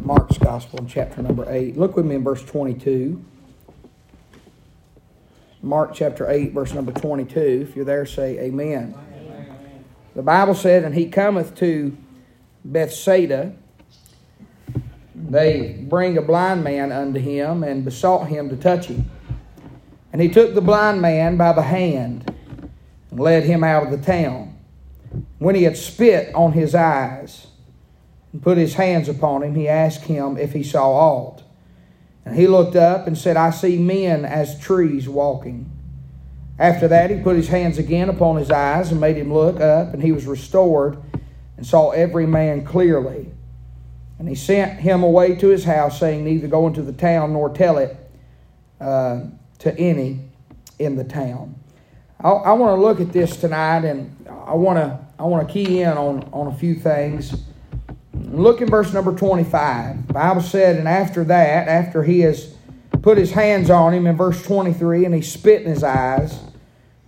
Mark's Gospel in chapter number 8. Look with me in verse 22. Mark chapter 8, verse number 22. If you're there, say amen. amen. The Bible said, And he cometh to Bethsaida. They bring a blind man unto him and besought him to touch him. And he took the blind man by the hand and led him out of the town. When he had spit on his eyes, and put his hands upon him, he asked him if he saw aught. And he looked up and said, I see men as trees walking. After that, he put his hands again upon his eyes and made him look up, and he was restored and saw every man clearly. And he sent him away to his house, saying, Neither go into the town nor tell it uh, to any in the town. I, I want to look at this tonight, and I want to I want to key in on, on a few things. Look in verse number 25. The Bible said, and after that, after he has put his hands on him in verse 23 and he spit in his eyes,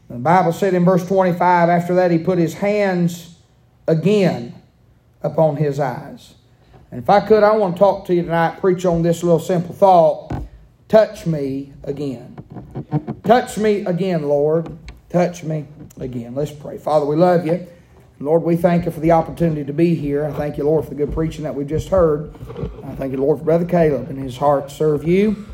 the Bible said in verse 25, after that he put his hands again upon his eyes. And if I could, I want to talk to you tonight, preach on this little simple thought touch me again. Touch me again, Lord. Touch me again. Let's pray. Father, we love you. Lord, we thank you for the opportunity to be here. I thank you, Lord, for the good preaching that we've just heard. I thank you, Lord, for Brother Caleb and his heart to serve you.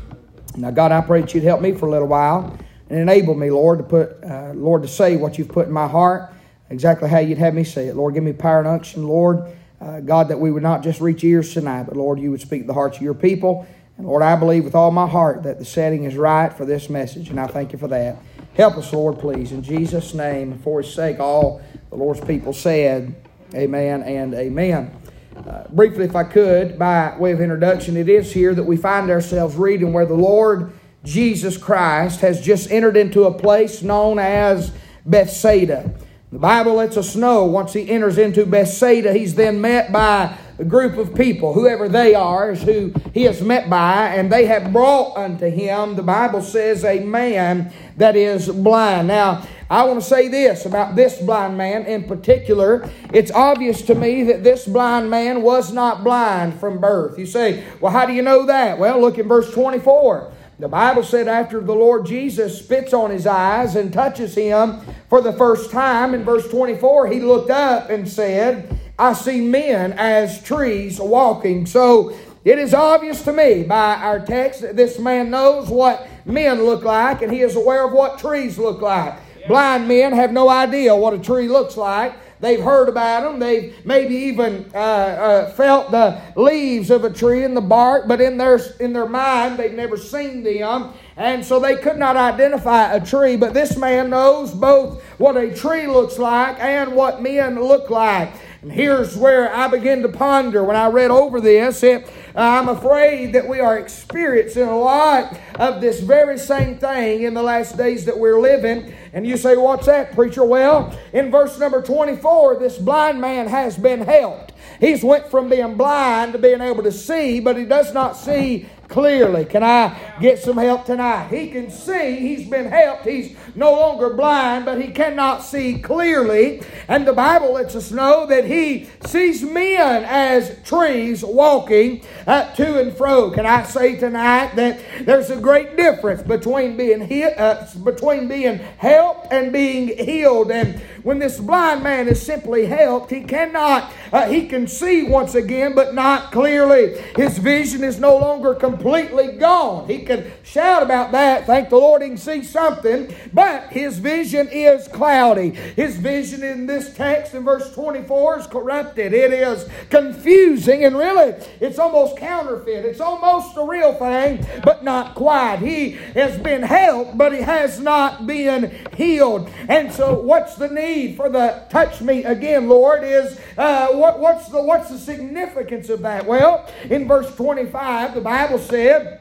Now, God, I pray that you'd help me for a little while and enable me, Lord, to put, uh, Lord, to say what you've put in my heart, exactly how you'd have me say it. Lord, give me power and unction, Lord. Uh, God, that we would not just reach ears tonight, but Lord, you would speak the hearts of your people. And Lord, I believe with all my heart that the setting is right for this message, and I thank you for that. Help us, Lord, please. In Jesus' name, for his sake, all the Lord's people said, Amen and Amen. Uh, briefly, if I could, by way of introduction, it is here that we find ourselves reading where the Lord Jesus Christ has just entered into a place known as Bethsaida. The Bible lets us know once he enters into Bethsaida, he's then met by a group of people, whoever they are, is who he is met by, and they have brought unto him, the Bible says, a man that is blind. Now, I want to say this about this blind man in particular. It's obvious to me that this blind man was not blind from birth. You say, well, how do you know that? Well, look in verse 24. The Bible said after the Lord Jesus spits on his eyes and touches him for the first time, in verse 24, he looked up and said, I see men as trees walking. So it is obvious to me by our text that this man knows what men look like and he is aware of what trees look like. Blind men have no idea what a tree looks like. They've heard about them. They've maybe even uh, uh, felt the leaves of a tree and the bark, but in their in their mind they've never seen them, and so they could not identify a tree. But this man knows both what a tree looks like and what men look like. And here's where I begin to ponder when I read over this. It, uh, I'm afraid that we are experiencing a lot of this very same thing in the last days that we're living. And you say, What's that, preacher? Well, in verse number 24, this blind man has been helped. He's went from being blind to being able to see, but he does not see clearly. Can I get some help tonight? He can see, he's been helped. He's no longer blind, but he cannot see clearly. And the Bible lets us know that he sees men as trees walking uh, to and fro. Can I say tonight that there's a great difference between being uh, between being helped and being healed? And when this blind man is simply helped, he cannot, uh, he can see once again, but not clearly. His vision is no longer completely gone. He can shout about that. Thank the Lord, he can see something, but his vision is cloudy. His vision in this text in verse 24 is corrupted. It is confusing, and really, it's almost counterfeit. It's almost a real thing, but not quite. He has been helped, but he has not been healed. And so, what's the need? for the touch me again, Lord, is uh, what, what's, the, what's the significance of that? Well, in verse 25, the Bible said,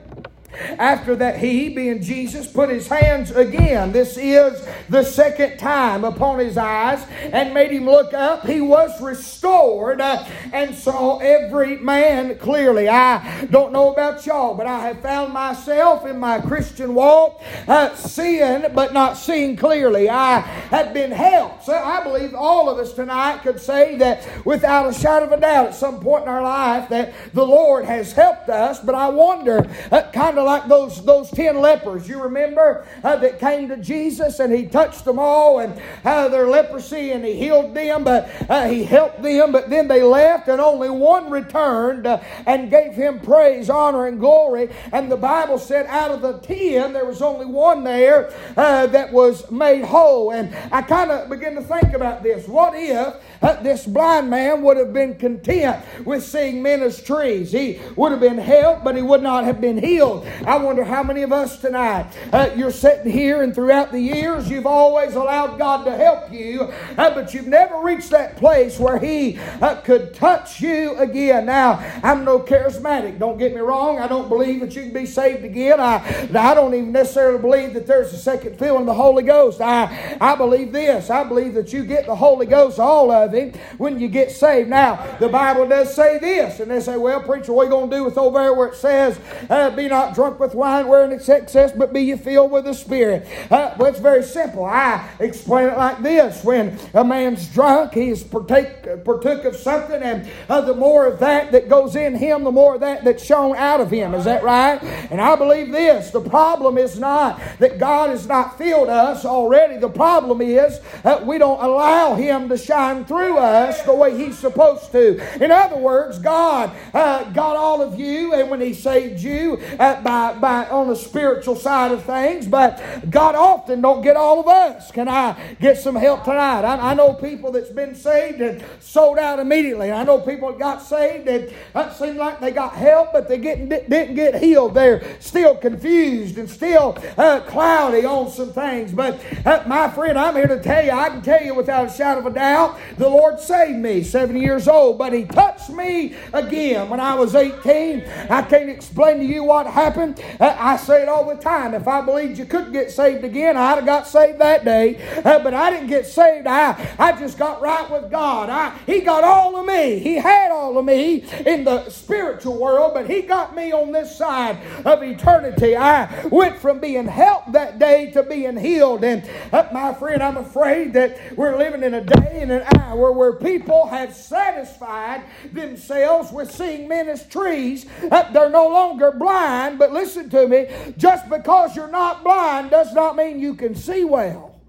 After that, he, being Jesus, put his hands again. This is the second time upon his eyes and made him look up. He was restored uh, and saw every man clearly. I don't know about y'all, but I have found myself in my Christian walk uh, seeing but not seeing clearly. I have been helped. So I believe all of us tonight could say that without a shadow of a doubt at some point in our life that the Lord has helped us. But I wonder, uh, kind of like those, those ten lepers, you remember, uh, that came to Jesus and he touched them all and uh, their leprosy and he healed them, but uh, he helped them, but then they left and only one returned uh, and gave him praise, honor, and glory. And the Bible said out of the ten, there was only one there uh, that was made whole. And I kind of begin to think about this. What if this blind man would have been content with seeing men as trees? He would have been helped, but he would not have been healed. I wonder how many of us tonight, uh, you're sitting here and throughout the years, you've always allowed God to help you, uh, but you've never reached that place where He uh, could touch you again. Now, I'm no charismatic. Don't get me wrong. I don't believe that you can be saved again. I, I don't even necessarily believe that there's a second filling of the Holy Ghost. I, I believe this. I believe that you get the Holy Ghost, all of Him, when you get saved. Now, the Bible does say this, and they say, well, preacher, what are you going to do with over there where it says, uh, be not drunk with wine wherein it's excess, but be ye filled with the Spirit? Uh, well, it's very simple. I explain it like this. When a man's drunk, he's partake, partook of something, and uh, the more of that that goes in him, the more of that that's shown out of him. Is that right? And I believe this. The problem is not that God has not filled us already. The problem is that we don't allow him to shine through us the way he's supposed to. In other words, God uh, got all of you, and when he saved you uh, by, by on the spiritual side of things, but God often don't get all of us. Can I get some help tonight? I, I know people that's been saved and sold out immediately. I know people that got saved and it seemed like they got help, but they didn't get healed. They're still confused and still uh, cloudy on some things. But uh, my friend, I'm here to tell you, I can tell you without a shadow of a doubt, the Lord saved me, seven years old, but He touched me again when I was 18. I can't explain to you what happened. I say it all the time. If I believed you could get saved again, I'd have got saved that day. Uh, but I didn't get saved. I, I just got right with God. I, he got all of me. He had all of me in the spiritual world, but He got me on this side of eternity. I went from being helped that day to being healed. And uh, my friend, I'm afraid that we're living in a day and an hour where people have satisfied themselves with seeing men as trees. Uh, they're no longer blind, but listen to me, just because you're not blind does not mean you can see well.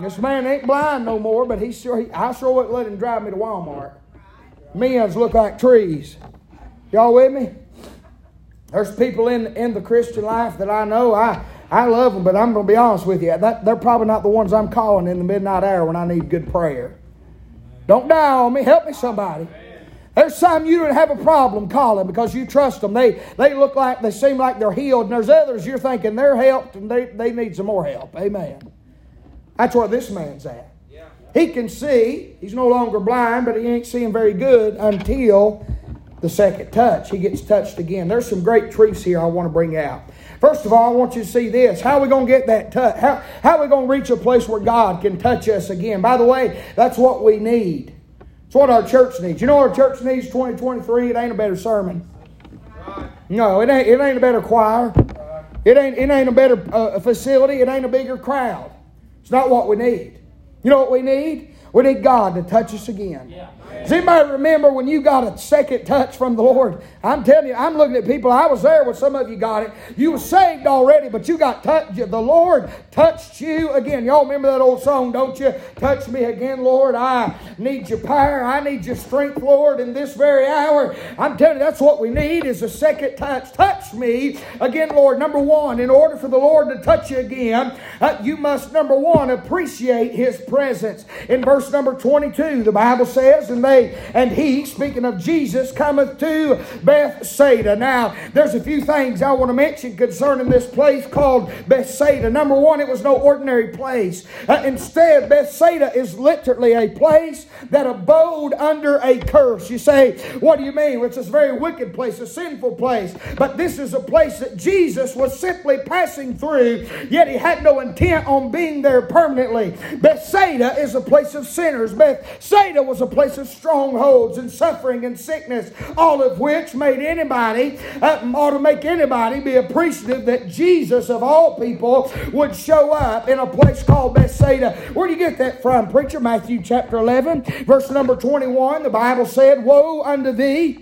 This man ain't blind no more, but he sure he, I sure wouldn't let him drive me to Walmart. Men's look like trees. Y'all with me? There's people in in the Christian life that I know. I I love them, but I'm going to be honest with you. That, they're probably not the ones I'm calling in the midnight hour when I need good prayer. Don't die on me. Help me, somebody. There's some you don't have a problem calling because you trust them. They, they look like, they seem like they're healed. And there's others you're thinking they're helped and they, they need some more help. Amen. That's where this man's at. He can see. He's no longer blind, but he ain't seeing very good until the second touch. He gets touched again. There's some great truths here I want to bring out. First of all, I want you to see this. How are we going to get that touch? How, how are we going to reach a place where God can touch us again? By the way, that's what we need. It's what our church needs. You know what our church needs 2023? It ain't a better sermon. No, it ain't, it ain't a better choir. It ain't, it ain't a better uh, facility. It ain't a bigger crowd. It's not what we need. You know what we need? We need God to touch us again. Yeah. Does anybody remember when you got a second touch from the Lord? I'm telling you, I'm looking at people. I was there when some of you got it. You were saved already, but you got touched. The Lord touched you again. Y'all remember that old song, don't you? Touch me again, Lord. I need your power. I need your strength, Lord, in this very hour. I'm telling you, that's what we need is a second touch. Touch me again, Lord. Number one, in order for the Lord to touch you again, uh, you must, number one, appreciate his presence. In verse number 22, the Bible says, and and he, speaking of Jesus, cometh to Bethsaida. Now, there's a few things I want to mention concerning this place called Bethsaida. Number one, it was no ordinary place. Uh, instead, Bethsaida is literally a place that abode under a curse. You say, what do you mean? It's a very wicked place, a sinful place. But this is a place that Jesus was simply passing through, yet he had no intent on being there permanently. Bethsaida is a place of sinners. Bethsaida was a place of strongholds and suffering and sickness, all of which made anybody, uh, ought to make anybody be appreciative that Jesus, of all people, would show up in a place called Bethsaida. Where do you get that from, preacher? Matthew chapter 11, verse number 21. The Bible said, Woe unto thee!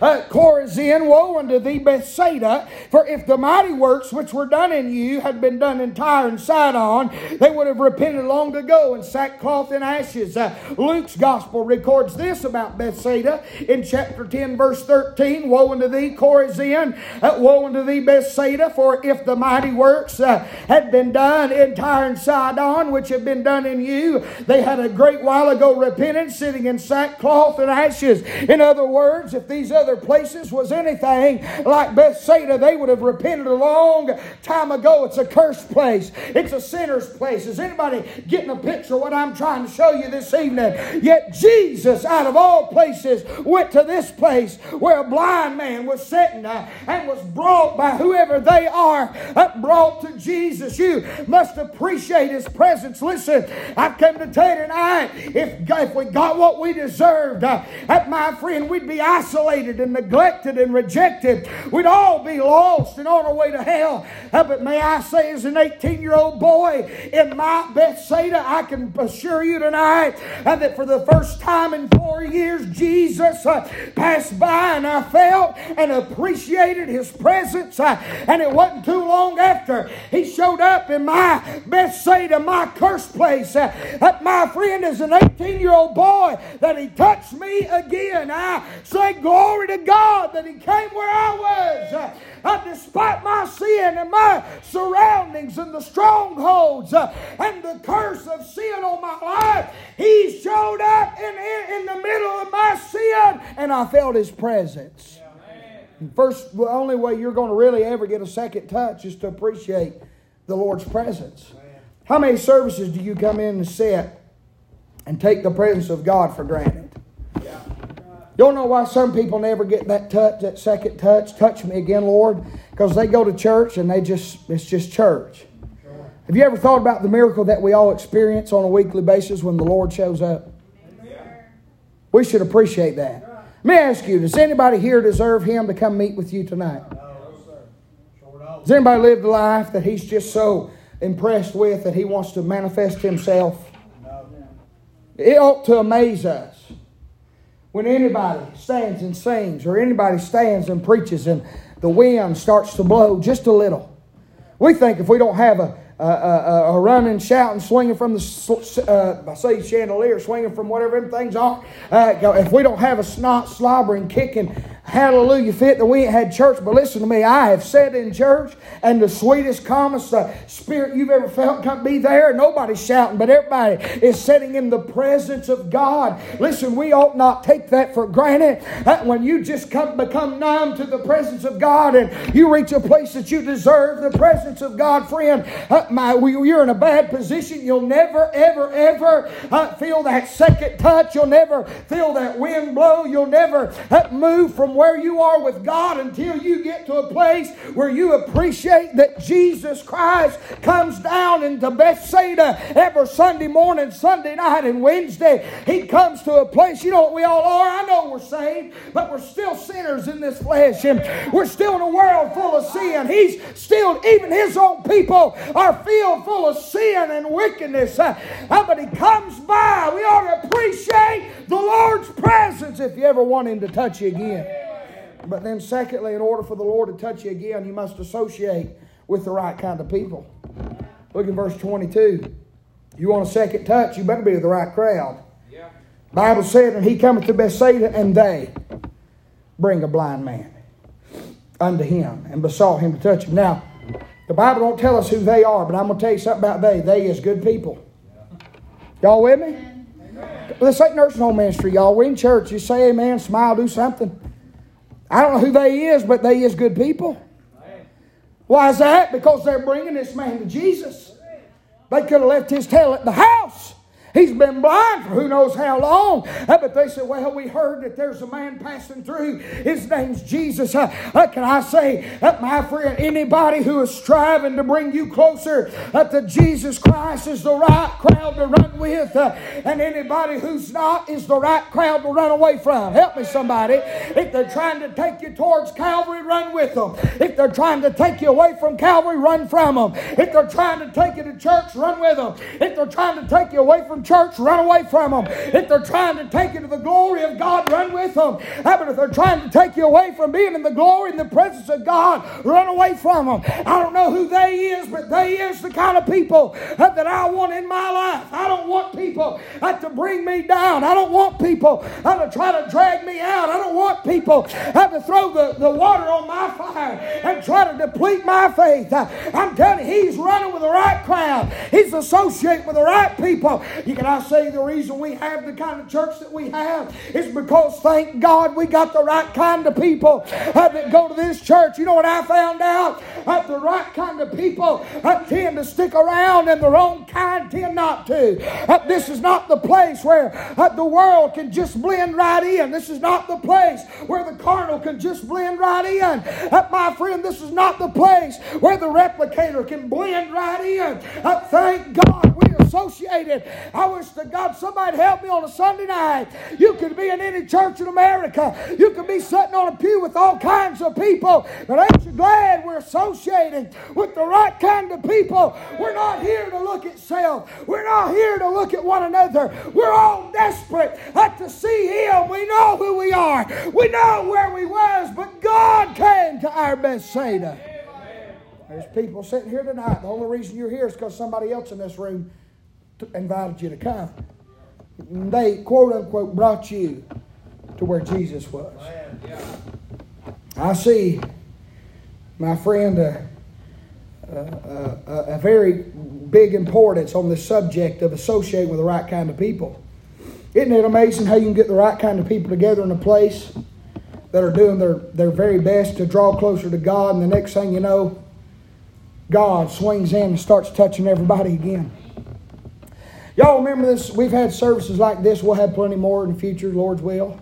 Uh, Chorazin, woe unto thee, Bethsaida, for if the mighty works which were done in you had been done in Tyre and Sidon, they would have repented long ago in sackcloth and ashes. Uh, Luke's gospel records this about Bethsaida in chapter 10, verse 13 Woe unto thee, Chorazin, uh, woe unto thee, Bethsaida, for if the mighty works uh, had been done in Tyre and Sidon, which had been done in you, they had a great while ago repented, sitting in sackcloth and ashes. In other words, if these these other places was anything like Bethsaida, they would have repented a long time ago. It's a cursed place, it's a sinner's place. Is anybody getting a picture of what I'm trying to show you this evening? Yet Jesus, out of all places, went to this place where a blind man was sitting and was brought by whoever they are, brought to Jesus. You must appreciate his presence. Listen, I've come to tell you tonight if, if we got what we deserved, uh, my friend, we'd be isolated and neglected and rejected. We'd all be lost and on our way to hell. Uh, but may I say, as an 18 year old boy in my Bethsaida, I can assure you tonight uh, that for the first time in four years, Jesus uh, passed by and I felt and appreciated his presence. And it wasn't too long after he showed up in my Bethsaida, my cursed place. Uh, my friend, as an 18 year old boy, that he touched me again. I say, Glory Glory to God that He came where I was. Uh, despite my sin and my surroundings and the strongholds uh, and the curse of sin on my life, He showed up in, in, in the middle of my sin and I felt His presence. First, the only way you're going to really ever get a second touch is to appreciate the Lord's presence. How many services do you come in and sit and take the presence of God for granted? You don't know why some people never get that touch, that second touch. Touch me again, Lord, because they go to church and they just it's just church. Have you ever thought about the miracle that we all experience on a weekly basis when the Lord shows up? We should appreciate that. Let me ask you: Does anybody here deserve Him to come meet with you tonight? Does anybody live the life that He's just so impressed with that He wants to manifest Himself? It ought to amaze us when anybody stands and sings or anybody stands and preaches and the wind starts to blow just a little. We think if we don't have a, a, a, a running, shouting, swinging from the, uh, I say chandelier, swinging from whatever them things are, uh, if we don't have a snot, slobbering, kicking, hallelujah fit that we ain't had church. But listen to me, I have sat in church and the sweetest, calmest uh, spirit you've ever felt can't be there. Nobody's shouting, but everybody is sitting in the presence of God. Listen, we ought not take that for granted. That when you just come become numb to the presence of God and you reach a place that you deserve the presence of God, friend, uh, my, you're in a bad position. You'll never, ever, ever uh, feel that second touch. You'll never feel that wind blow. You'll never move from where you are with God until you get to a place where you appreciate that Jesus Christ comes down into Bethsaida every Sunday morning, Sunday night, and Wednesday. He comes to a place, you know what we all are? I know we're saved, but we're still sinners in this flesh, and we're still in a world full of sin. He's still, even his own people are filled full of sin and wickedness. Uh, but he comes by. We ought to appreciate the Lord's presence if you ever want him to touch you again. But then, secondly, in order for the Lord to touch you again, you must associate with the right kind of people. Look at verse 22. You want a second touch, you better be with the right crowd. Yeah. Bible said, and he cometh to Bethsaida, and they bring a blind man unto him and besought him to touch him. Now, the Bible don't tell us who they are, but I'm going to tell you something about they. They is good people. Y'all with me? But this ain't nursing home ministry, y'all. We're in church. You say amen, smile, do something. I don't know who they is, but they is good people. Why is that? Because they're bringing this man to Jesus. They could have left his tail at the house. He's been blind for who knows how long. Uh, but they said, Well, we heard that there's a man passing through. His name's Jesus. Uh, uh, can I say, uh, my friend, anybody who is striving to bring you closer uh, to Jesus Christ is the right crowd to run with. And anybody who's not is the right crowd to run away from. Help me, somebody. If they're trying to take you towards Calvary, run with them. If they're trying to take you away from Calvary, run from them. If they're trying to take you to church, run with them. If they're trying to take you away from church, run away from them. If they're trying to take you to the glory of God, run with them. But if they're trying to take you away from being in the glory and the presence of God, run away from them. I don't know who they is, but they is the kind of people that I want in my life. I don't want people to bring me down. I don't want people to try to drag me out. I don't want people to throw the, the water on my fire and try to deplete my faith. I'm telling you, he's running with the right crowd. He's associating with the right people. Can I say the reason we have the kind of church that we have is because, thank God, we got the right kind of people uh, that go to this church. You know what I found out? The right kind of people uh, tend to stick around, and the wrong kind tend not to. Uh, this is not the place where the world can just blend right in. This is not the place where the carnal can just blend right in. My friend, this is not the place where the replicator can blend right in. thank God associated. I wish to God somebody help me on a Sunday night. You could be in any church in America. You could be sitting on a pew with all kinds of people. But ain't you glad we're associating with the right kind of people? We're not here to look at self. We're not here to look at one another. We're all desperate to see Him. We know who we are. We know where we was, but God came to our Bethsaida. There's people sitting here tonight. The only reason you're here is because somebody else in this room invited you to come. They, quote unquote, brought you to where Jesus was. I see, my friend, a, a, a, a very big importance on the subject of associating with the right kind of people. Isn't it amazing how you can get the right kind of people together in a place that are doing their, their very best to draw closer to God, and the next thing you know, God swings in and starts touching everybody again. Y'all remember this? We've had services like this. We'll have plenty more in the future, Lord's will.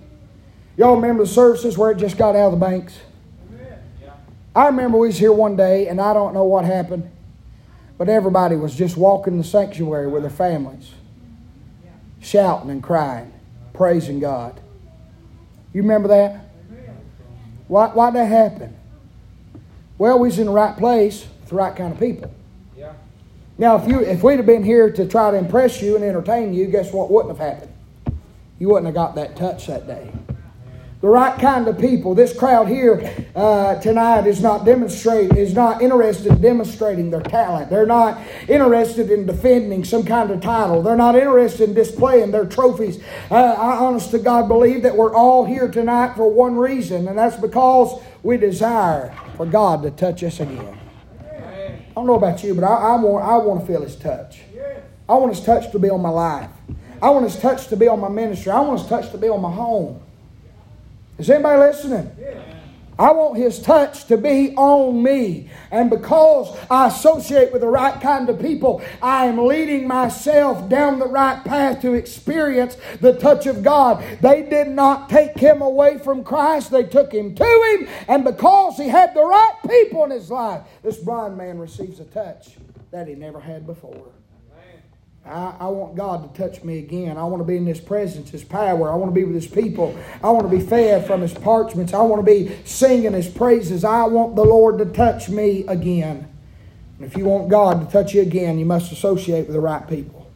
Y'all remember the services where it just got out of the banks? I remember we was here one day, and I don't know what happened, but everybody was just walking the sanctuary with their families, shouting and crying, praising God. You remember that? Why, why'd that happen? Well, we was in the right place with the right kind of people. Now, if you if we'd have been here to try to impress you and entertain you, guess what wouldn't have happened? You wouldn't have got that touch that day. The right kind of people. This crowd here uh, tonight is not demonstrate is not interested in demonstrating their talent. They're not interested in defending some kind of title. They're not interested in displaying their trophies. Uh, I honest to God believe that we're all here tonight for one reason, and that's because we desire for God to touch us again. I don't know about you, but I, I, want, I want to feel His touch. I want His touch to be on my life. I want His touch to be on my ministry. I want His touch to be on my home. Is anybody listening? I want His touch to be on me. And because I associate with the right kind of people, I am leading myself down the right path to experience the touch of God. They did not take Him away from Christ, they took Him to Him. And because He had the right people in His life, this blind man receives a touch that he never had before. I, I, want God to touch me again. I want to be in His presence, His power. I want to be with His people. I want to be fed from His parchments. I want to be singing His praises. I want the Lord to touch me again. And if you want God to touch you again, you must associate with the right people.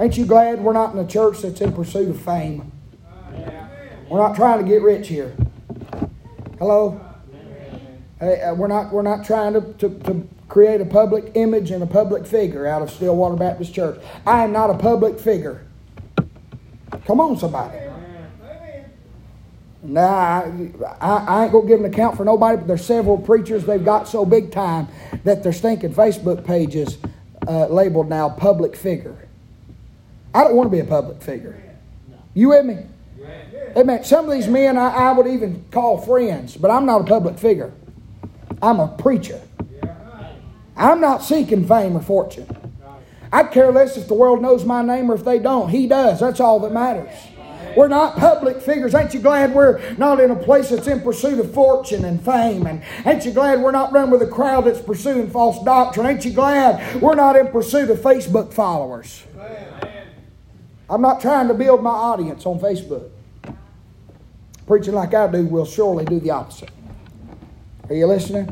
Ain't you glad we're not in a church that's in pursuit of fame? We're not trying to get rich here. Hello? Hey, uh, we're not, we're not trying to, to, to create a public image and a public figure out of Stillwater Baptist Church. I am not a public figure. Come on, somebody. Now, I, I, ain't to give an account for nobody, but there's several preachers they've got so big time that they're stinking Facebook pages uh, labeled now public figure. I don't want to be a public figure. You with me? Amen. Some of these men I, I would even call friends, but I'm not a public figure. I'm a preacher. I'm not seeking fame or fortune. I care less if the world knows my name or if they don't. He does. That's all that matters. We're not public figures. Ain't you glad we're not in a place that's in pursuit of fortune and fame? And ain't you glad we're not running with a crowd that's pursuing false doctrine? Ain't you glad we're not in pursuit of Facebook followers? I'm not trying to build my audience on Facebook. Preaching like I do will surely do the opposite. Are you listening?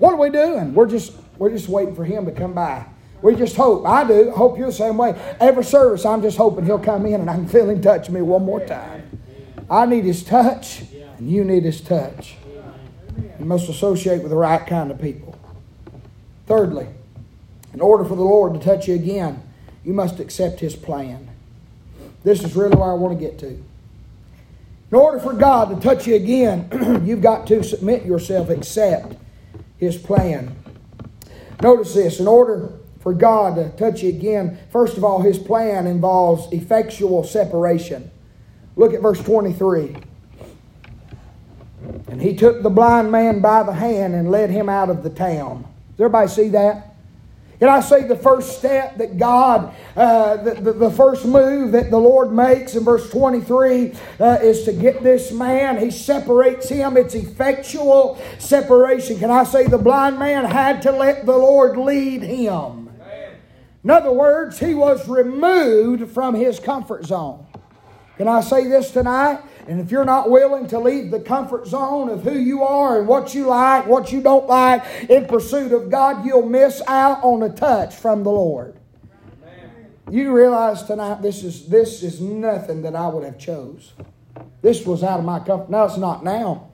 What are we doing? We're just we're just waiting for him to come by. We just hope. I do. Hope you're the same way. Every service, I'm just hoping he'll come in and I can feel him touch me one more time. I need his touch, and you need his touch. You must associate with the right kind of people. Thirdly, in order for the Lord to touch you again, you must accept his plan. This is really where I want to get to. In order for God to touch you again, you've got to submit yourself, accept his plan. Notice this in order for God to touch you again, first of all, his plan involves effectual separation. Look at verse 23. And he took the blind man by the hand and led him out of the town. Does everybody see that? Can I say the first step that God, uh, the, the, the, first move that the Lord makes in verse 23 uh, is to get this man, he separates him. It's effectual separation. Can I say the blind man had to let the Lord lead him? In other words, he was removed from his comfort zone. Can I say this tonight? And if you're not willing to leave the comfort zone of who you are and what you like, what you don't like in pursuit of God, you'll miss out on a touch from the Lord. You realize tonight this is this is nothing that I would have chose. This was out of my comfort. Now it's not now.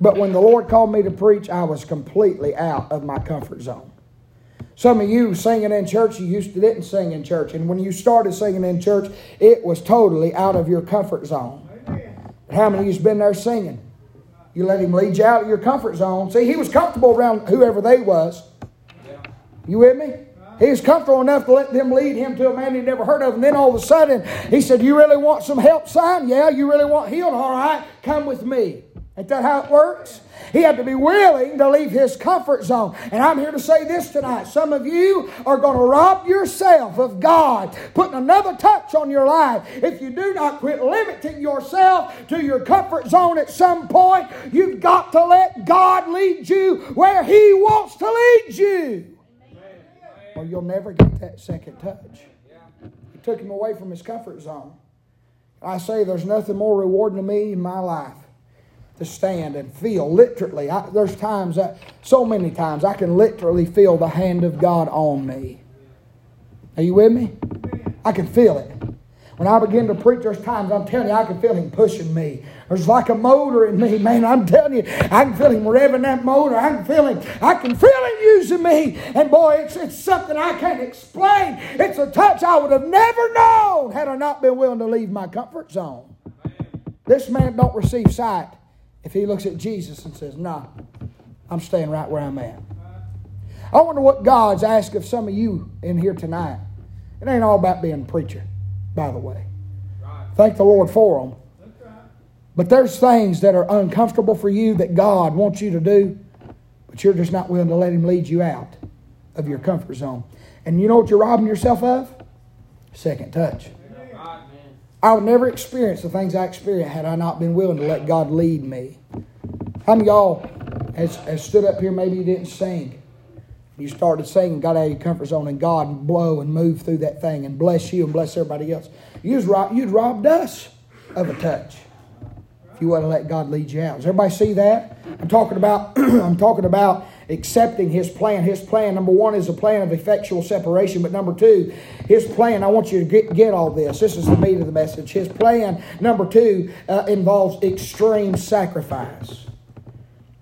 But when the Lord called me to preach, I was completely out of my comfort zone. Some of you singing in church, you used to didn't sing in church. And when you started singing in church, it was totally out of your comfort zone. How many of you's been there singing? You let him lead you out of your comfort zone. See, he was comfortable around whoever they was. You with me? He was comfortable enough to let them lead him to a man he'd never heard of. And then all of a sudden, he said, You really want some help, son? Yeah, you really want healed? All right, come with me. Ain't that how it works? He had to be willing to leave his comfort zone. And I'm here to say this tonight. Some of you are going to rob yourself of God putting another touch on your life. If you do not quit limiting yourself to your comfort zone at some point, you've got to let God lead you where He wants to lead you. Or you'll never get that second touch. It took him away from his comfort zone. I say there's nothing more rewarding to me in my life to stand and feel literally. I, there's times that, so many times, I can literally feel the hand of God on me. Are you with me? I can feel it. When I begin to preach, there's times I'm telling you, I can feel Him pushing me. There's like a motor in me, man. I'm telling you, I can feel Him revving that motor. I can feel Him. I can feel Him using me. And boy, it's, it's something I can't explain. It's a touch I would have never known had I not been willing to leave my comfort zone. This man don't receive sight if he looks at Jesus and says, Nah, I'm staying right where I'm at. I wonder what God's asked of some of you in here tonight. It ain't all about being a preacher, by the way. Thank the Lord for them. But there's things that are uncomfortable for you that God wants you to do, but you're just not willing to let Him lead you out of your comfort zone. And you know what you're robbing yourself of? Second touch. I would never experience the things I experienced had I not been willing to let God lead me. How many y'all has, has stood up here, maybe you didn't sing. You started singing, got out of your comfort zone, and God blow and move through that thing and bless you and bless everybody else. You'd, rob, you'd robbed us of a touch if you wouldn't let God lead you out. Does everybody see that? I'm talking about I'm talking about accepting his plan. His plan, number one, is a plan of effectual separation. But number two, his plan, I want you to get, get all this. This is the meat of the message. His plan, number two, uh, involves extreme sacrifice.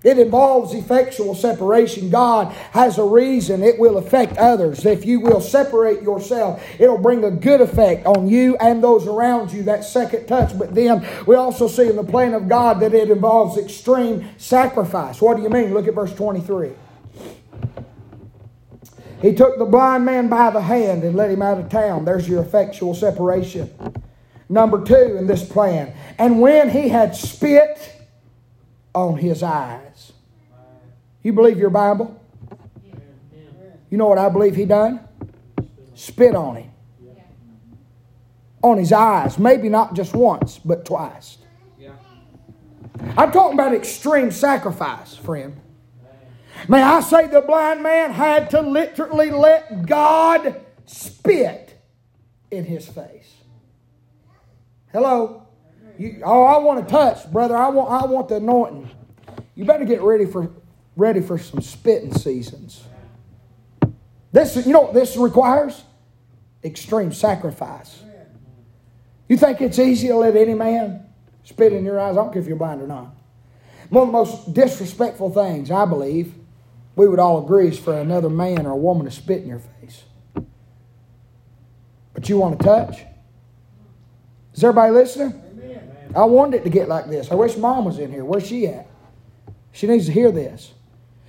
It involves effectual separation. God has a reason it will affect others. If you will separate yourself, it'll bring a good effect on you and those around you, that second touch. But then we also see in the plan of God that it involves extreme sacrifice. What do you mean? Look at verse 23. He took the blind man by the hand and led him out of town. There's your effectual separation. Number two in this plan. And when he had spit on his eyes. You believe your Bible? You know what I believe he done? Spit on him. On his eyes. Maybe not just once, but twice. I'm talking about extreme sacrifice, friend. May I say the blind man had to literally let God spit in his face. Hello? You, oh, I want to touch, brother. I want, I want the anointing. You better get ready for, ready for some spitting seasons. This, you know what this requires? Extreme sacrifice. You think it's easy to let any man spit in your eyes? I don't care if you're blind or not. One of the most disrespectful things, I believe, we would all agree is for another man or a woman to spit in your face. But you want to touch? Is everybody listening? I wanted it to get like this. I wish mom was in here. Where's she at? She needs to hear this.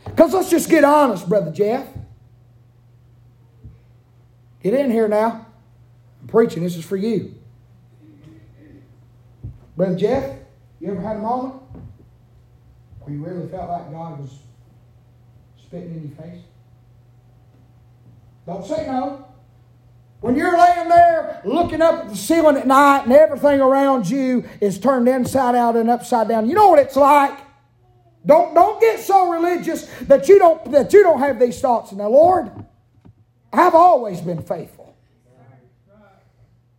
Because let's just get honest, Brother Jeff. Get in here now. I'm preaching. This is for you. Brother Jeff, you ever had a moment where you really felt like God was spitting in your face? Don't say no. When you're laying there looking up at the ceiling at night and everything around you is turned inside out and upside down, you know what it's like? Don't, don't get so religious that you don't that you don't have these thoughts. Now, Lord, I've always been faithful.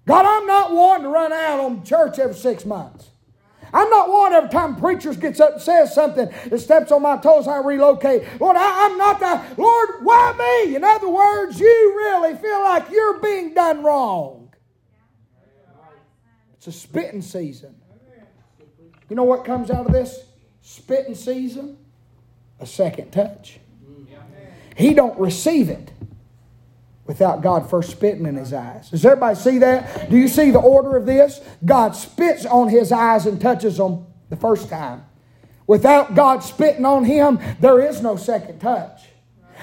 God, I'm not one to run out on church every six months. I'm not one every time preachers gets up and says something that steps on my toes, I relocate. Lord, I, am not that. Lord, why me? In other words, you really feel like you're being done wrong. It's a spitting season. You know what comes out of this spitting season? A second touch. He don't receive it without God first spitting in his eyes. Does everybody see that? Do you see the order of this? God spits on his eyes and touches them the first time. Without God spitting on him, there is no second touch.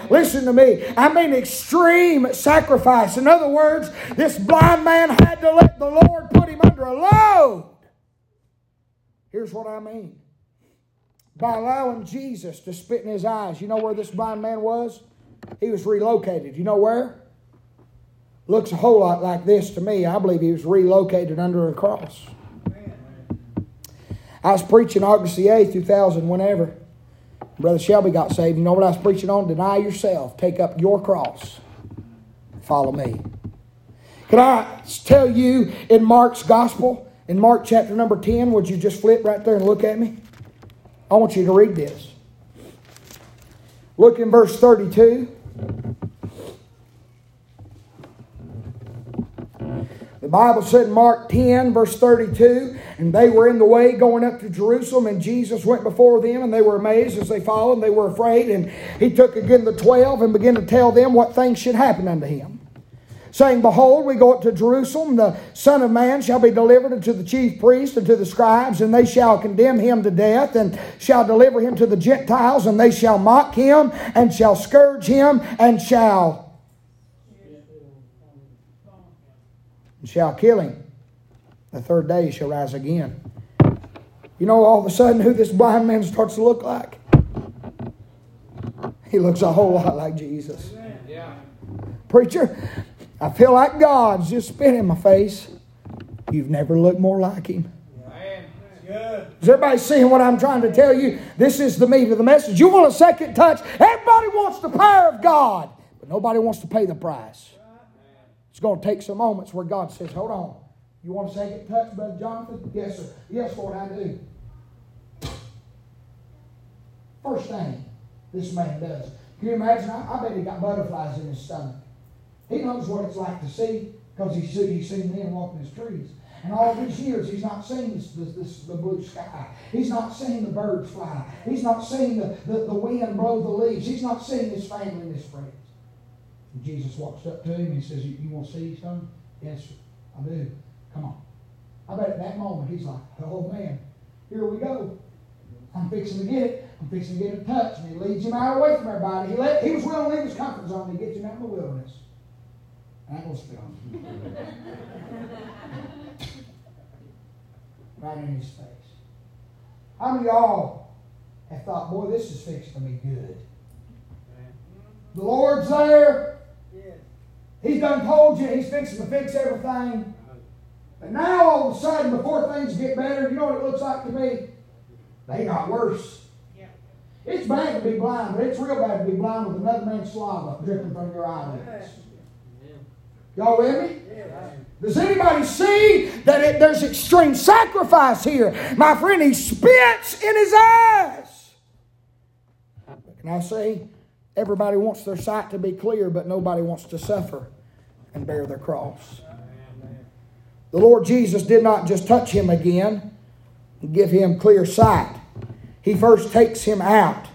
Listen to me. I mean, extreme sacrifice. In other words, this blind man had to let the Lord put him under a load. Here's what I mean by allowing Jesus to spit in his eyes. You know where this blind man was? He was relocated. You know where? Looks a whole lot like this to me. I believe he was relocated under a cross. I was preaching August the 8th, 2000, whenever. Brother Shelby got saved. You know what I was preaching on? Deny yourself. Take up your cross. Follow me. Can I tell you in Mark's gospel, in Mark chapter number 10, would you just flip right there and look at me? I want you to read this. Look in verse 32. The Bible said in Mark 10, verse 32, and they were in the way going up to Jerusalem, and Jesus went before them, and they were amazed as they followed, and they were afraid. And he took again the twelve and began to tell them what things should happen unto him. Saying, Behold, we go up to Jerusalem, the Son of Man shall be delivered unto the chief priests and to the scribes, and they shall condemn him to death, and shall deliver him to the Gentiles, and they shall mock him, and shall scourge him, and shall and shall kill him. The third day he shall rise again. You know, all of a sudden, who this blind man starts to look like? He looks a whole lot like Jesus. Yeah. Preacher, I feel like God's just spit in my face. You've never looked more like him. Is everybody seeing what I'm trying to tell you? This is the meat of the message. You want a second touch? Everybody wants the power of God, but nobody wants to pay the price. It's going to take some moments where God says, Hold on. You want to a second touch, Brother Jonathan? Yes, sir. Yes, Lord, I do. First thing this man does. Can you imagine? I, I bet he got butterflies in his stomach. He knows what it's like to see because he's, he's seen men walking his trees. And all these years, he's not seen this, this, this, the blue sky. He's not seen the birds fly. He's not seen the, the, the wind blow the leaves. He's not seen his family and his friends. And Jesus walks up to him and he says, You, you want to see son? Yes. I do. Come on. I bet at that moment he's like, Oh man, here we go. I'm fixing to get it. I'm fixing to get a touch. And he leads him out away from everybody. He, let, he was willing to leave his comfort zone. He gets him out in the wilderness. I ain't going to spit on him. right in his face. How many of y'all have thought, boy, this is fixing to be good? The Lord's there. He's done told you he's fixing to fix everything. And now all of a sudden, before things get better, you know what it looks like to me? They got worse. It's bad to be blind, but it's real bad to be blind with another man's saliva dripping from your eyelids. Y'all with me? Does anybody see that it, there's extreme sacrifice here? My friend, he spits in his eyes. Can I say, everybody wants their sight to be clear, but nobody wants to suffer and bear their cross. The Lord Jesus did not just touch him again and give him clear sight. He first takes him out,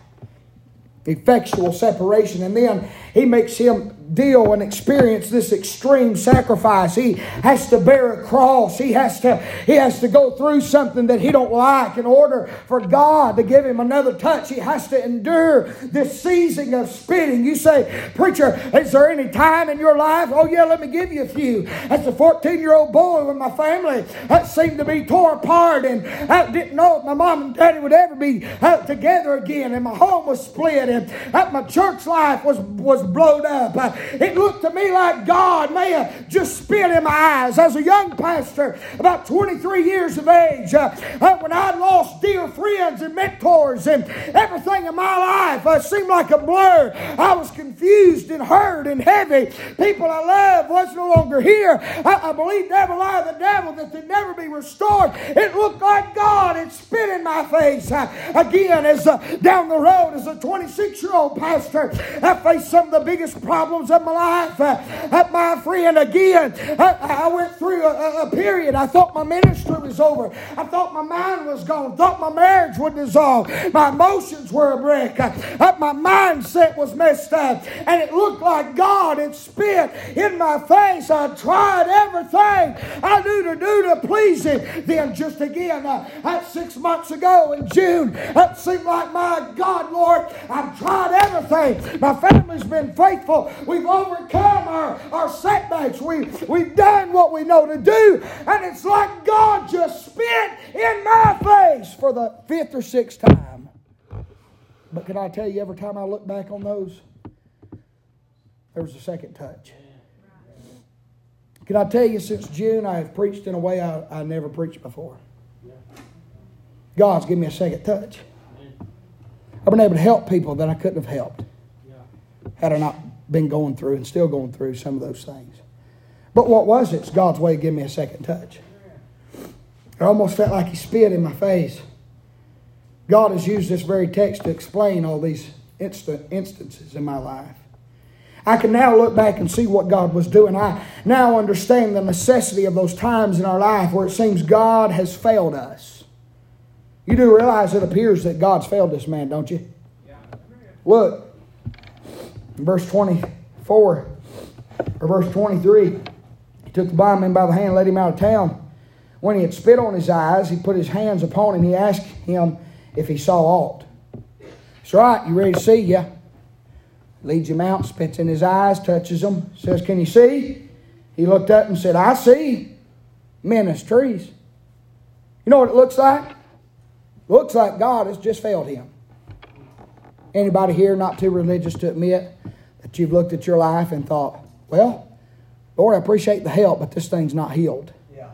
effectual separation, and then he makes him deal and experience this extreme sacrifice. He has to bear a cross. He has to he has to go through something that he don't like in order for God to give him another touch. He has to endure this season of spitting. You say, preacher, is there any time in your life? Oh yeah, let me give you a few. As a 14 year old boy with my family, that seemed to be torn apart, and I didn't know if my mom and daddy would ever be uh, together again, and my home was split, and uh, my church life was was blown up. It looked to me like God may have just spit in my eyes. As a young pastor, about 23 years of age, uh, uh, when I lost dear friends and mentors and everything in my life uh, seemed like a blur. I was confused and hurt and heavy. People I loved was no longer here. I, I believed every lie of the devil that they'd never be restored. It looked like God had spit in my face. Uh, again, as uh, down the road, as a 26 year old pastor, I faced some of the biggest problems of my life. Uh, my friend, again, I, I went through a, a, period. I thought my ministry was over. I thought my mind was gone. Thought my marriage would dissolve. My emotions were a wreck. Uh, my mindset was messed up. And it looked like God had spit in my face. I tried everything I knew to do to please Him. Then, just again, uh, six months ago in June, it seemed like, my God, Lord, I've tried everything. My family's been faithful. We've overcome our, our setbacks. We, we've done what we know to do. And it's like God just spit in my face for the fifth or sixth time. But can I tell you, every time I look back on those, there was a second touch. Can I tell you, since June, I have preached in a way I, I never preached before. God's given me a second touch. I've been able to help people that I couldn't have helped had I not been going through and still going through some of those things. But what was it? It's God's way of giving me a second touch. I almost felt like He spit in my face. God has used this very text to explain all these instant instances in my life. I can now look back and see what God was doing. I now understand the necessity of those times in our life where it seems God has failed us. You do realize it appears that God's failed this man, don't you? Look, verse 24 or verse 23, he took the blind man by the hand, and led him out of town. When he had spit on his eyes, he put his hands upon him. He asked him if he saw aught. It's right, you ready to see? Yeah. Leads him out, spits in his eyes, touches him, says, Can you see? He looked up and said, I see men as trees. You know what it looks like? Looks like God has just failed him. Anybody here not too religious to admit that you've looked at your life and thought, well, Lord, I appreciate the help, but this thing's not healed. Yeah.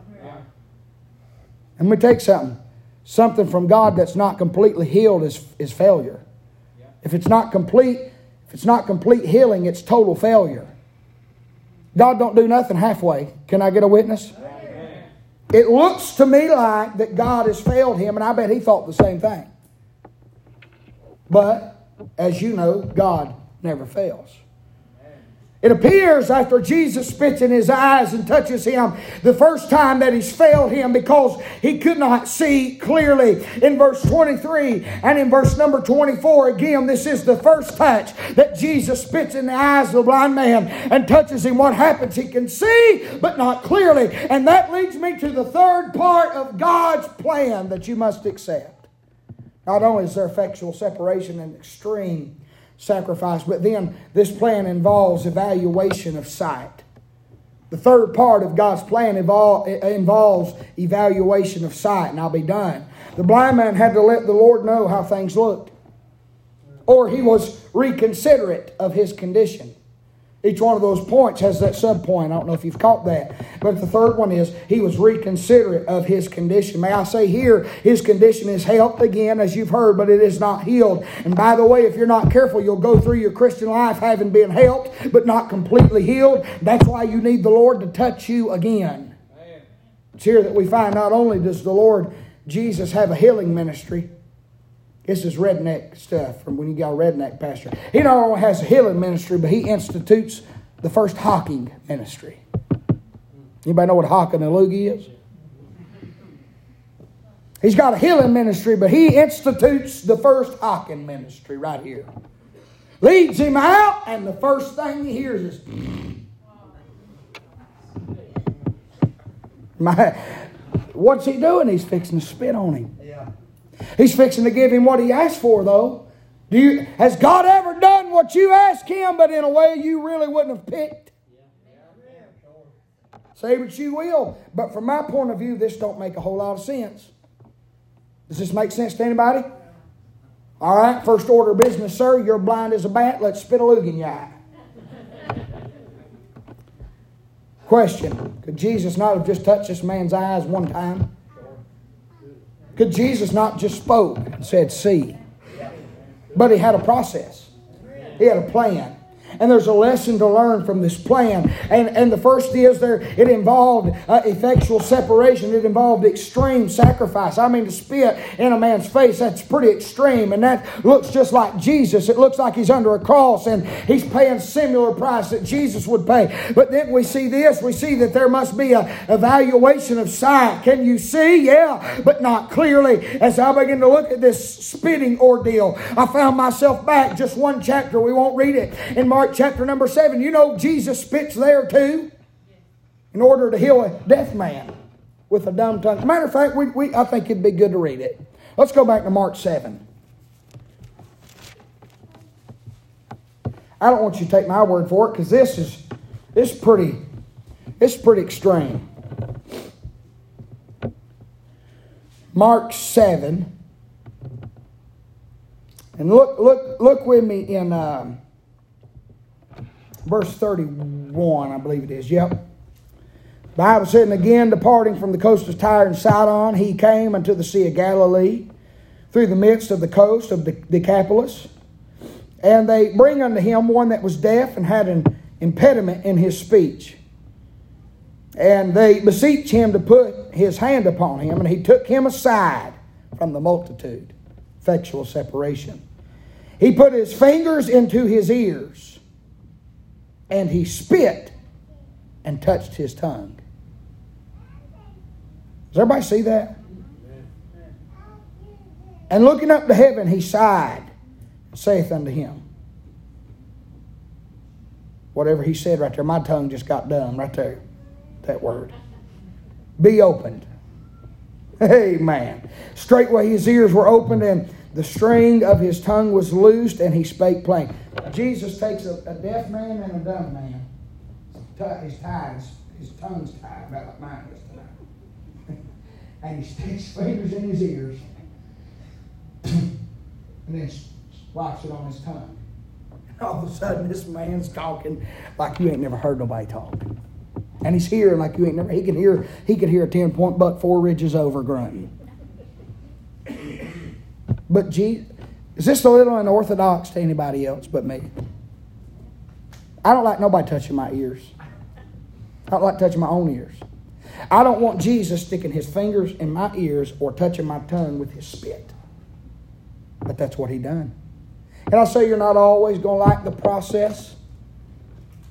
And we take something. Something from God that's not completely healed is, is failure. Yeah. If it's not complete, if it's not complete healing, it's total failure. God don't do nothing halfway. Can I get a witness? Amen. It looks to me like that God has failed him, and I bet he thought the same thing. But as you know, God never fails. It appears after Jesus spits in his eyes and touches him the first time that he's failed him because he could not see clearly. In verse 23 and in verse number 24, again, this is the first touch that Jesus spits in the eyes of the blind man and touches him. What happens? He can see, but not clearly. And that leads me to the third part of God's plan that you must accept. Not only is there effectual separation and extreme sacrifice. But then this plan involves evaluation of sight. The third part of God's plan involves evaluation of sight, and I'll be done. The blind man had to let the Lord know how things looked, or he was reconsiderate of his condition. Each one of those points has that sub point. I don't know if you've caught that. But the third one is he was reconsiderate of his condition. May I say here, his condition is helped again, as you've heard, but it is not healed. And by the way, if you're not careful, you'll go through your Christian life having been helped, but not completely healed. That's why you need the Lord to touch you again. It's here that we find not only does the Lord Jesus have a healing ministry, this is redneck stuff from when you got a redneck pastor. He not only has a healing ministry, but he institutes the first hawking ministry. Anybody know what hawking a loogie is? He's got a healing ministry, but he institutes the first hawking ministry right here. Leads him out, and the first thing he hears is, My, what's he doing? He's fixing to spit on him. He's fixing to give him what he asked for, though. Do you, has God ever done what you asked him, but in a way you really wouldn't have picked? Say what you will. But from my point of view, this don't make a whole lot of sense. Does this make sense to anybody? All right, first order of business, sir. You're blind as a bat. Let's spit a loogie in your eye. Question Could Jesus not have just touched this man's eyes one time? Could Jesus not just spoke and said, see? But he had a process. He had a plan. And there's a lesson to learn from this plan. And, and the first is there, it involved uh, effectual separation. It involved extreme sacrifice. I mean, to spit in a man's face, that's pretty extreme. And that looks just like Jesus. It looks like he's under a cross and he's paying similar price that Jesus would pay. But then we see this. We see that there must be a evaluation of sight. Can you see? Yeah, but not clearly. As I begin to look at this spitting ordeal, I found myself back just one chapter. We won't read it. In Mark Mark chapter number 7. You know Jesus spits there too in order to heal a deaf man with a dumb tongue. Matter of fact, we, we, I think it'd be good to read it. Let's go back to Mark 7. I don't want you to take my word for it because this is it's pretty it's pretty extreme. Mark 7. And look look look with me in um, verse 31, I believe it is. Yep. Bible said, and again, departing from the coast of Tyre and Sidon, he came unto the Sea of Galilee, through the midst of the coast of the Decapolis. And they bring unto him one that was deaf and had an impediment in his speech. And they beseech him to put his hand upon him, and he took him aside from the multitude. Effectual separation. He put his fingers into his ears and he spit and touched his tongue. Does everybody see that? And looking up to heaven, he sighed, and saith unto him, Whatever he said right there, my tongue just got dumb right there. That word. Be opened. Amen. Straightway his ears were opened, and the string of his tongue was loosed, and he spake plain. Jesus takes a, a deaf man and a dumb man. His ties, his tongue's tied, about like mine is tonight. and he sticks fingers in his ears, and then wipes it on his tongue. And all of a sudden, this man's talking like you ain't never heard nobody talk. And he's hearing like you ain't never. He can hear. He can hear a ten point buck four ridges over grunting. But Jesus, is this a little unorthodox to anybody else but me? I don't like nobody touching my ears. I don't like touching my own ears. I don't want Jesus sticking his fingers in my ears or touching my tongue with his spit. But that's what he done. And I say you're not always going to like the process.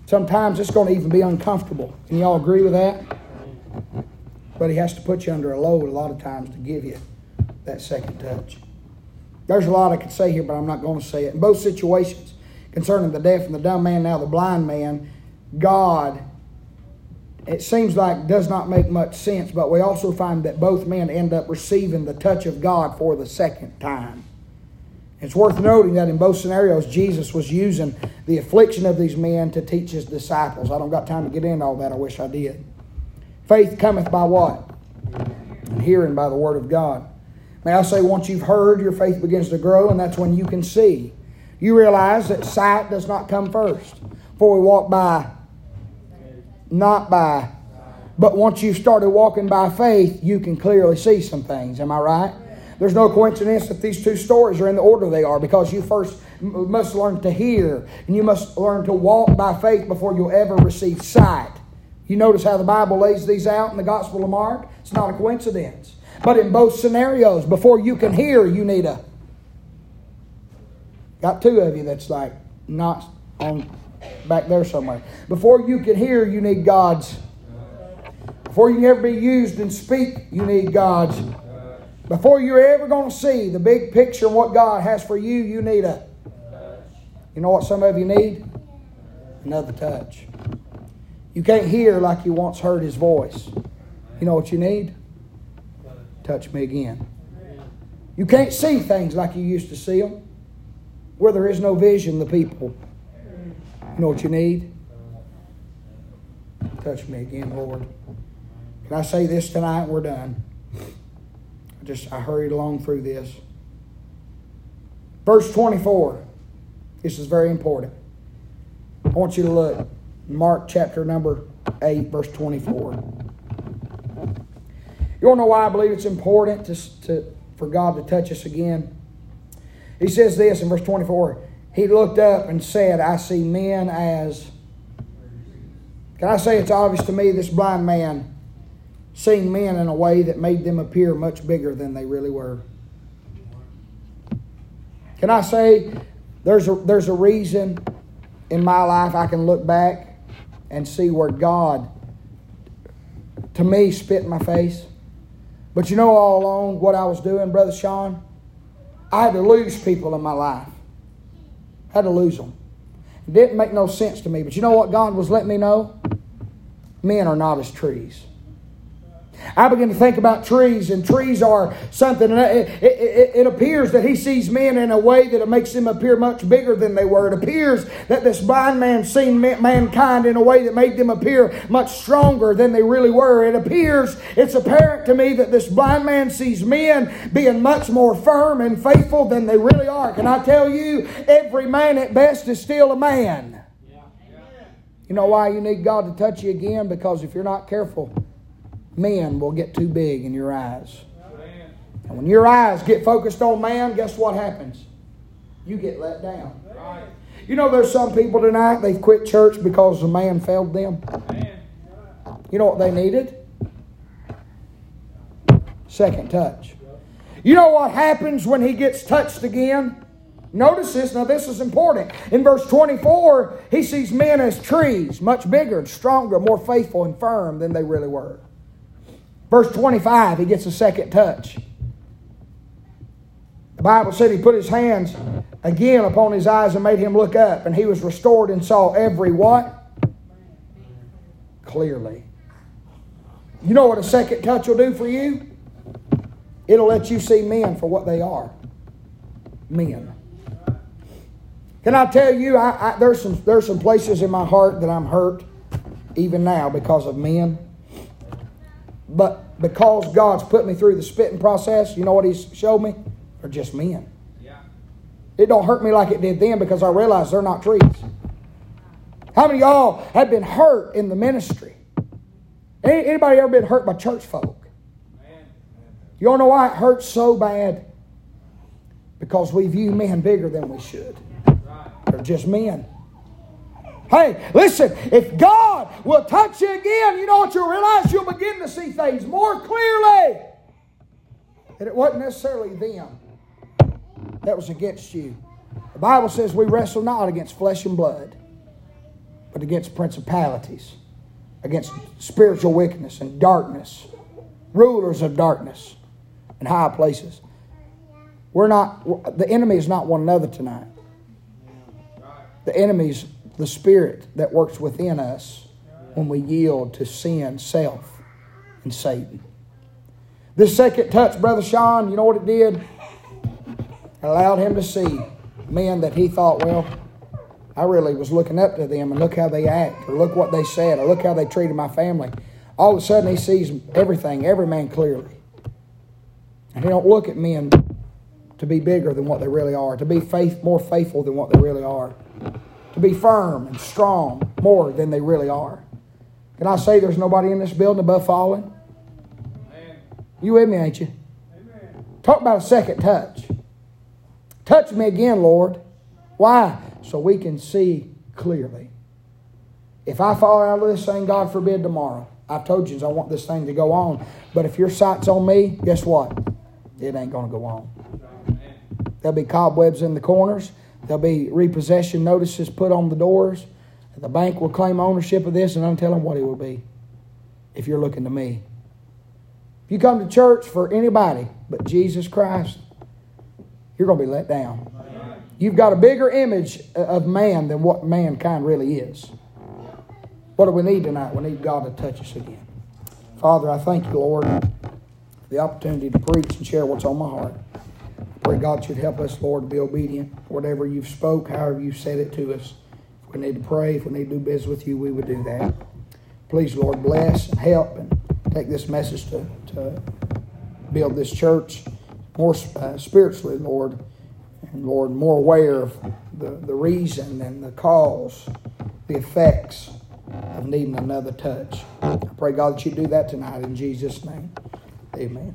Sometimes it's going to even be uncomfortable. Can you all agree with that? But he has to put you under a load a lot of times to give you that second touch. There's a lot I could say here, but I'm not going to say it. In both situations, concerning the deaf and the dumb man, now the blind man, God, it seems like does not make much sense, but we also find that both men end up receiving the touch of God for the second time. It's worth noting that in both scenarios, Jesus was using the affliction of these men to teach his disciples. I don't got time to get into all that. I wish I did. Faith cometh by what? And hearing by the word of God. May I say, once you've heard, your faith begins to grow, and that's when you can see. You realize that sight does not come first. For we walk by, not by. But once you've started walking by faith, you can clearly see some things. Am I right? There's no coincidence that these two stories are in the order they are because you first must learn to hear and you must learn to walk by faith before you'll ever receive sight. You notice how the Bible lays these out in the Gospel of Mark? It's not a coincidence. But in both scenarios, before you can hear, you need a. Got two of you that's like not on back there somewhere. Before you can hear, you need God's. Before you can ever be used and speak, you need God's before you're ever going to see the big picture of what God has for you, you need a. You know what some of you need? Another touch. You can't hear like you once heard His voice. You know what you need? Touch me again. You can't see things like you used to see them. Where there is no vision, the people. You know what you need? Touch me again, Lord. Can I say this tonight? We're done I just I hurried along through this. Verse 24. This is very important. I want you to look. Mark chapter number 8, verse 24. You want to know why I believe it's important to, to, for God to touch us again? He says this in verse 24. He looked up and said, I see men as. Can I say it's obvious to me this blind man seeing men in a way that made them appear much bigger than they really were. Can I say there's a, there's a reason in my life I can look back and see where God, to me, spit in my face? But you know all along what I was doing, Brother Sean? I had to lose people in my life. I had to lose them. It didn't make no sense to me. But you know what God was letting me know? Men are not as trees. I begin to think about trees, and trees are something. It, it, it, appears that he sees men in a way that it makes them appear much bigger than they were. It appears that this blind man seen mankind in a way that made them appear much stronger than they really were. It appears, it's apparent to me that this blind man sees men being much more firm and faithful than they really are. Can I tell you, every man at best is still a man. You know why you need God to touch you again? Because if you're not careful, men will get too big in your eyes. And when your eyes get focused on man, guess what happens? You get let down. You know, there's some people tonight, they've quit church because the man failed them. You know what they needed? Second touch. You know what happens when he gets touched again? Notice this. Now, this is important. In verse 24, he sees men as trees, much bigger and stronger, more faithful and firm than they really were. Verse 25, he gets a second touch. The Bible said he put his hands again upon his eyes and made him look up, and he was restored and saw every what? Clearly. You know what a second touch will do for you? It'll let you see men for what they are men. Can I tell you, I, I, there's, some, there's some places in my heart that I'm hurt even now because of men. But because God's put me through the spitting process, you know what He's showed me? They're just men. Yeah. It don't hurt me like it did then because I realize they're not trees. How many y'all have been hurt in the ministry? Anybody ever been hurt by church folk? You don't know why it hurts so bad? Because we view men bigger than we should. They're just men. Hey, listen, if God will touch you again, you know what you'll realize? You'll begin to see things more clearly. And it wasn't necessarily them that was against you. The Bible says we wrestle not against flesh and blood, but against principalities, against spiritual wickedness and darkness, rulers of darkness and high places. We're not, the enemy is not one another tonight. The enemy's the spirit that works within us when we yield to sin, self, and Satan. This second touch, Brother Sean, you know what it did? It allowed him to see men that he thought, well, I really was looking up to them and look how they act, or look what they said, or look how they treated my family. All of a sudden, he sees everything, every man clearly. And he don't look at men to be bigger than what they really are, to be faith, more faithful than what they really are, to be firm and strong more than they really are. Can I say there's nobody in this building above falling? You with me, ain't you? Amen. Talk about a second touch. Touch me again, Lord. Why? So we can see clearly. If I fall out of this thing, God forbid, tomorrow, I've told you I want this thing to go on. But if your sight's on me, guess what? It ain't going to go on. There'll be cobwebs in the corners. There'll be repossession notices put on the doors. The bank will claim ownership of this, and I'm telling what it will be if you're looking to me. If you come to church for anybody but Jesus Christ, you're going to be let down. You've got a bigger image of man than what mankind really is. What do we need tonight? We need God to touch us again. Father, I thank you, Lord, for the opportunity to preach and share what's on my heart. Pray God should help us, Lord, to be obedient. Whatever you've spoke, however you've said it to us. If we need to pray, if we need to do business with you, we would do that. Please, Lord, bless and help and take this message to, to build this church more uh, spiritually, Lord, and Lord, more aware of the, the reason and the cause, the effects of needing another touch. I pray, God, that you do that tonight in Jesus' name. Amen.